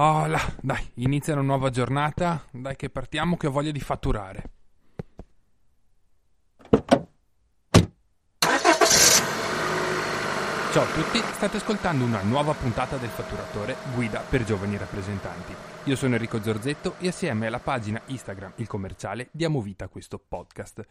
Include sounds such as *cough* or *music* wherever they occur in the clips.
Oh là, dai, inizia una nuova giornata. Dai che partiamo che ho voglia di fatturare. Ciao a tutti, state ascoltando una nuova puntata del Fatturatore Guida per giovani rappresentanti. Io sono Enrico Zorzetto e assieme alla pagina Instagram Il Commerciale diamo vita a questo podcast.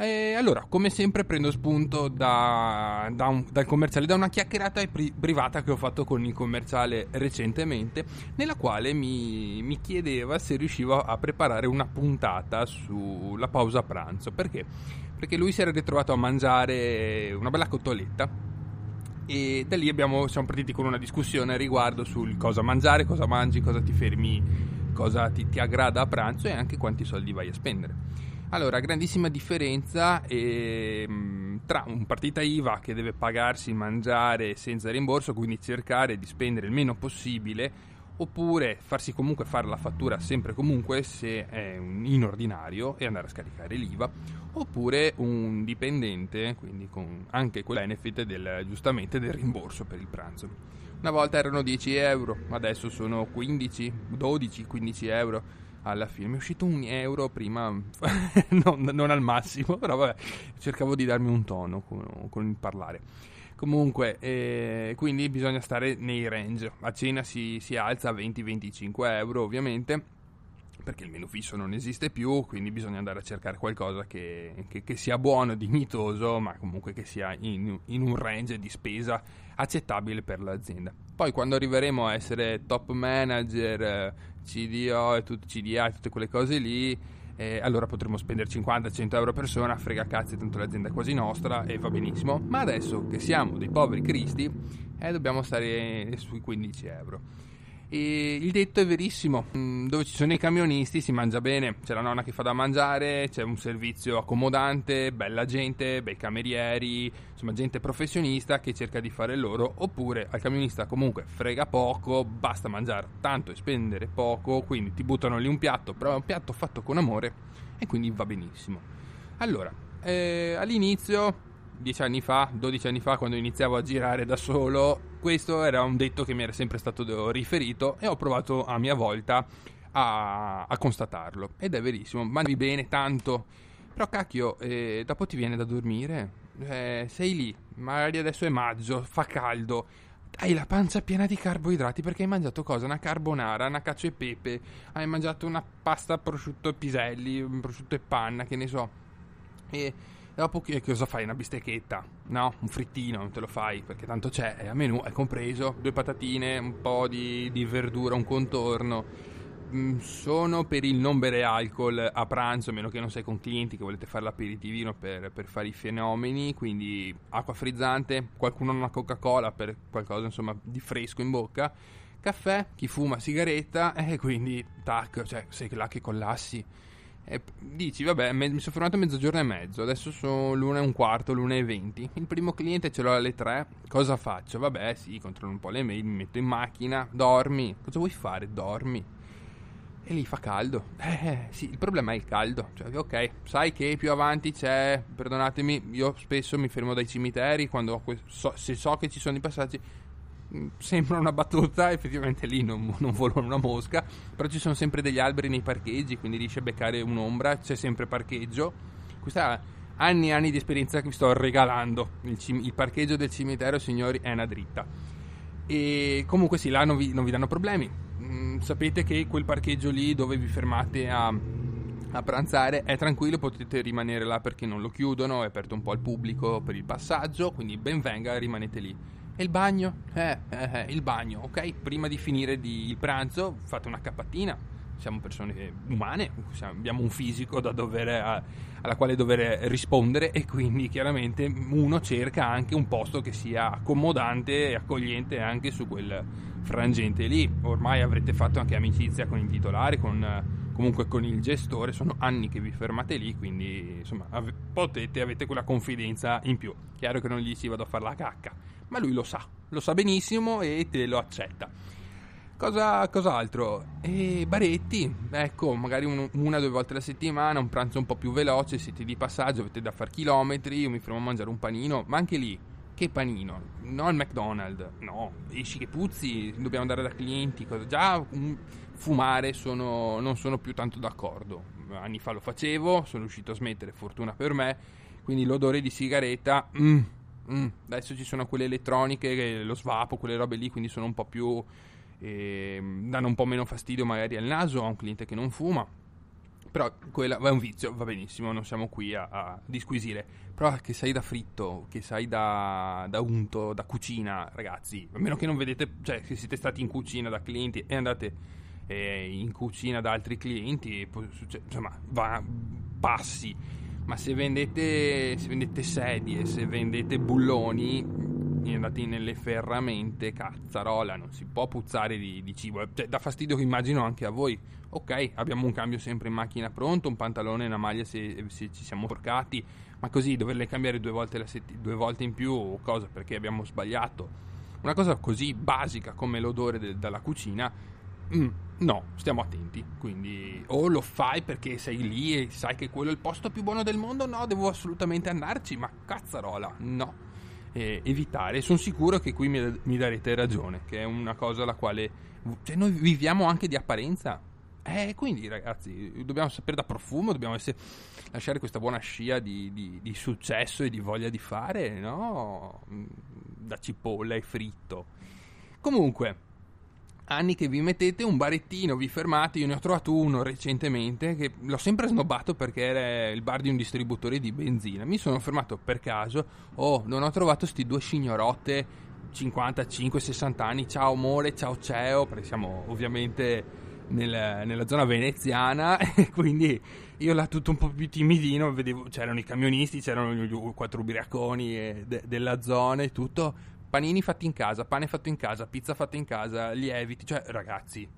E allora, come sempre prendo spunto da, da un, dal commerciale, da una chiacchierata pri- privata che ho fatto con il commerciale recentemente, nella quale mi, mi chiedeva se riuscivo a preparare una puntata sulla pausa pranzo. Perché? Perché lui si era ritrovato a mangiare una bella cotoletta e da lì abbiamo, siamo partiti con una discussione riguardo sul cosa mangiare, cosa mangi, cosa ti fermi, cosa ti, ti aggrada a pranzo e anche quanti soldi vai a spendere. Allora, grandissima differenza eh, tra un partita IVA che deve pagarsi mangiare senza rimborso, quindi cercare di spendere il meno possibile, oppure farsi comunque fare la fattura sempre comunque se è in ordinario e andare a scaricare l'IVA, oppure un dipendente, quindi con anche quel benefit del, giustamente del rimborso per il pranzo. Una volta erano 10 euro, adesso sono 15, 12, 15 euro alla fine. Mi è uscito un euro prima, *laughs* non, non, al massimo, però vabbè, cercavo di darmi un tono con, con il parlare. Comunque, eh, quindi bisogna stare nei range. A cena si, si alza a 20-25 euro, ovviamente perché il menu fisso non esiste più, quindi bisogna andare a cercare qualcosa che, che, che sia buono, dignitoso, ma comunque che sia in, in, un range di spesa accettabile per l'azienda. Poi quando arriveremo a essere top manager, CDO e tut, CDA e tutte quelle cose lì, eh, allora potremo spendere 50-100 euro a persona, frega cazzi, tanto l'azienda è quasi nostra e va benissimo. Ma adesso che siamo dei poveri cristi, eh, dobbiamo stare sui 15 euro. E il detto è verissimo, mm, dove ci sono i camionisti si mangia bene, c'è la nonna che fa da mangiare, c'è un servizio accomodante, bella gente, bei camerieri, insomma gente professionista che cerca di fare il loro, oppure al camionista comunque frega poco, basta mangiare tanto e spendere poco, quindi ti buttano lì un piatto, però è un piatto fatto con amore e quindi va benissimo. Allora, eh, all'inizio 10 anni fa, 12 anni fa, quando iniziavo a girare da solo, questo era un detto che mi era sempre stato riferito e ho provato a mia volta a, a constatarlo. Ed è verissimo, mangi bene tanto, però cacchio, eh, dopo ti viene da dormire, eh, sei lì, magari adesso è maggio, fa caldo, hai la pancia piena di carboidrati perché hai mangiato cosa? Una carbonara, una cacio e pepe, hai mangiato una pasta prosciutto e piselli, prosciutto e panna, che ne so. E dopo che cosa fai? Una bistecchetta? No, un frittino, non te lo fai perché tanto c'è, è a menù, è compreso, due patatine, un po' di, di verdura, un contorno. Mm, sono per il non bere alcol a pranzo, a meno che non sei con clienti che volete fare l'aperitivino per, per fare i fenomeni, quindi acqua frizzante, qualcuno una Coca-Cola per qualcosa insomma di fresco in bocca, caffè, chi fuma sigaretta *laughs* e quindi tac, cioè sei là che collassi e dici, vabbè, me, mi sono fermato mezzogiorno e mezzo, adesso sono l'una e un quarto, l'una e venti. Il primo cliente ce l'ho alle tre, cosa faccio? Vabbè, sì, controllo un po' le mail, mi metto in macchina, dormi. Cosa vuoi fare? Dormi. E lì fa caldo. Eh, eh, sì, il problema è il caldo. Cioè, ok, sai che più avanti c'è, perdonatemi, io spesso mi fermo dai cimiteri quando so, se so che ci sono i passaggi sembra una battuta, effettivamente lì non, non vola una mosca, però ci sono sempre degli alberi nei parcheggi, quindi riesci a beccare un'ombra, c'è sempre parcheggio. Questa anni e anni di esperienza che vi sto regalando. Il, cim- il, parcheggio del cimitero, signori, è una dritta. E comunque sì, là non vi, non vi danno problemi. Mm, sapete che quel parcheggio lì dove vi fermate a, a pranzare è tranquillo, potete rimanere là perché non lo chiudono, è aperto un po' al pubblico per il passaggio, quindi ben venga, rimanete lì. E il bagno? Eh, eh, eh, il bagno, ok? Prima di finire di, il pranzo fate una cappatina. Siamo persone umane, abbiamo un fisico dover, alla quale dover rispondere e quindi chiaramente uno cerca anche un posto che sia accomodante e accogliente anche su quel frangente lì. Ormai avrete fatto anche amicizia con il titolare, con, comunque con il gestore, sono anni che vi fermate lì, quindi insomma ave, potete, avete quella confidenza in più. Chiaro che non gli si vado a fare la cacca ma lui lo sa, lo sa benissimo e te lo accetta. Cosa, cos'altro? E baretti, ecco, magari un, una o due volte alla settimana, un pranzo un po' più veloce, siete di passaggio, avete da fare chilometri, io mi fermo a mangiare un panino, ma anche lì che panino, no il McDonald's, no, esci che puzzi, dobbiamo andare da clienti, cosa. già um, fumare sono, non sono più tanto d'accordo, anni fa lo facevo, sono riuscito a smettere, fortuna per me, quindi l'odore di sigaretta, mm, mm. adesso ci sono quelle elettroniche, lo svapo, quelle robe lì, quindi sono un po' più, eh, danno un po' meno fastidio magari al naso. A un cliente che non fuma, però quella è un vizio, va benissimo, non siamo qui a, a disquisire. Però che sai da fritto, che sai da, da, unto, da cucina, ragazzi, a meno che non vedete, cioè che siete stati in cucina da clienti e andate eh, in cucina da altri clienti, cioè, insomma, va, passi. Ma se vendete, se vendete sedie, se vendete bulloni, andati nelle ferramente, cazzarola, non si può puzzare di, di cibo. Cioè, dà fastidio che immagino anche a voi. Ok, abbiamo un cambio sempre in macchina pronto, un pantalone e una maglia se, se ci siamo porcati, ma così doverle cambiare due volte, sett- due volte in più o cosa perché abbiamo sbagliato. Una cosa così basica come l'odore de- dalla cucina, mm, no, stiamo attenti. Quindi o lo fai perché sei lì e sai che quello è il posto più buono del mondo, no, devo assolutamente andarci, ma cazzarola, no eh, evitare. Sono sicuro che qui mi, mi, darete ragione, che è una cosa alla quale cioè noi viviamo anche di apparenza. Eh, quindi ragazzi, dobbiamo sapere da profumo, dobbiamo essere, lasciare questa buona scia di, di, di successo e di voglia di fare, no? Da cipolla e fritto. Comunque, anni che vi mettete un barettino, vi fermate, io ne ho trovato uno recentemente che l'ho sempre snobbato perché era il bar di un distributore di benzina. Mi sono fermato per caso, oh, non ho trovato sti due signorotte 55-60 anni, ciao amore, ciao ciao, perché siamo ovviamente nel, nella zona veneziana *laughs* e quindi io là tutto un po' più timidino, vedevo, c'erano i camionisti, c'erano gli quattro ubriaconi eh, de, della zona e tutto, panini fatti in casa, pane fatto in casa, pizza fatta in casa, lieviti, cioè ragazzi,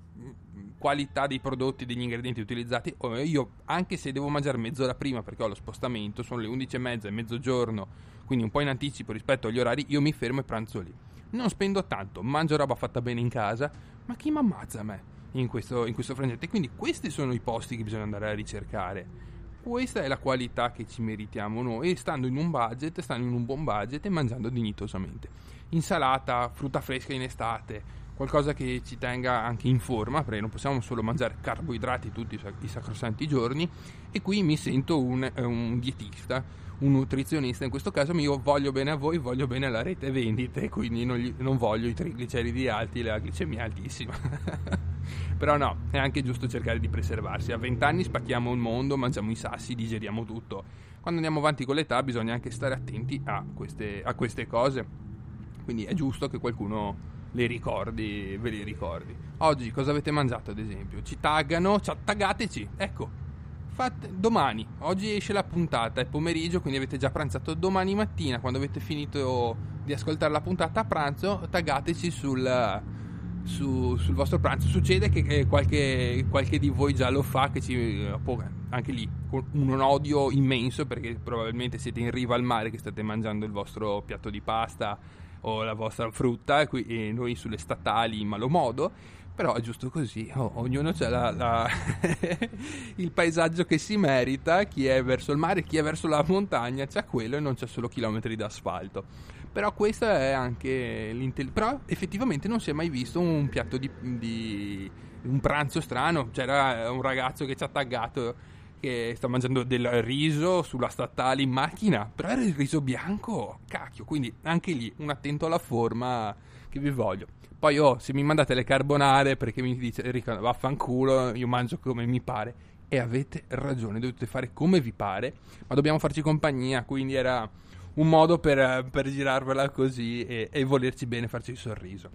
qualità dei prodotti, degli ingredienti utilizzati, io anche se devo mangiare mezz'ora prima perché ho lo spostamento, sono le 11 e mezza e mezzogiorno, quindi un po' in anticipo rispetto agli orari, io mi fermo e pranzo lì. Non spendo tanto, mangio roba fatta bene in casa, ma chi mi ammazza a me in questo, in questo frangente? Quindi questi sono i posti che bisogna andare a ricercare. Questa è la qualità che ci meritiamo noi, stando in un budget, stando in un buon budget e mangiando dignitosamente. Insalata, frutta fresca in estate, qualcosa che ci tenga anche in forma, perché non possiamo solo mangiare carboidrati tutti i sacrosanti giorni. E qui mi sento un, un dietista, un nutrizionista in questo caso, io voglio bene a voi, voglio bene alla rete vendite, quindi non, gli, non voglio i trigliceridi alti e la glicemia altissima. *laughs* Però no, è anche giusto cercare di preservarsi. A 20 anni spacchiamo il mondo, mangiamo i sassi, digeriamo tutto. Quando andiamo avanti con l'età bisogna anche stare attenti a queste, a queste cose. Quindi è giusto che qualcuno le ricordi, ve li ricordi. Oggi cosa avete mangiato ad esempio? Ci taggano, ci taggateci, ecco. Fate, domani, oggi esce la puntata, è pomeriggio, quindi avete già pranzato. Domani mattina, quando avete finito di ascoltare la puntata a pranzo, taggateci sul, su, sul vostro pranzo. Succede che qualche, qualche, di voi già lo fa, che ci può, anche lì con un odio immenso perché probabilmente siete in riva al mare che state mangiando il vostro piatto di pasta o la vostra frutta e noi sulle statali in malo modo però è giusto così, oh, ognuno ha la, la *laughs* il paesaggio che si merita, chi è verso il mare, chi è verso la montagna, c'ha quello e non c'è solo chilometri d'asfalto. Però questa è anche l'intelligenza. Però effettivamente non si è mai visto un piatto di, di un pranzo strano. C'era un ragazzo che ci ha taggato che sta mangiando del riso sulla statale in macchina, però era il riso bianco, cacchio, quindi anche lì un attento alla forma che vi voglio. Poi oh, se mi mandate le carbonare perché mi dice Enrico vaffanculo, io mangio come mi pare. E avete ragione, dovete fare come vi pare, ma dobbiamo farci compagnia, quindi era un modo per, per girarvela così e, e volerci bene, farci il sorriso.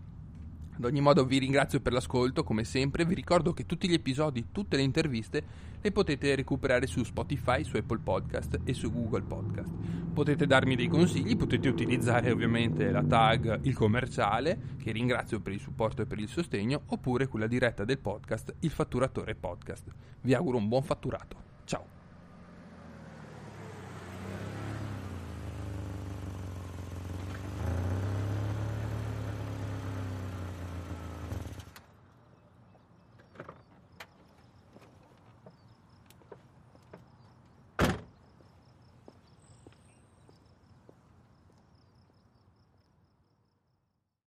Ad ogni modo vi ringrazio per l'ascolto, come sempre, vi ricordo che tutti gli episodi, tutte le interviste le potete recuperare su Spotify, su Apple Podcast e su Google Podcast. Potete darmi dei consigli, potete utilizzare ovviamente la tag il commerciale, che ringrazio per il supporto e per il sostegno, oppure quella diretta del podcast, il fatturatore podcast. Vi auguro un buon fatturato.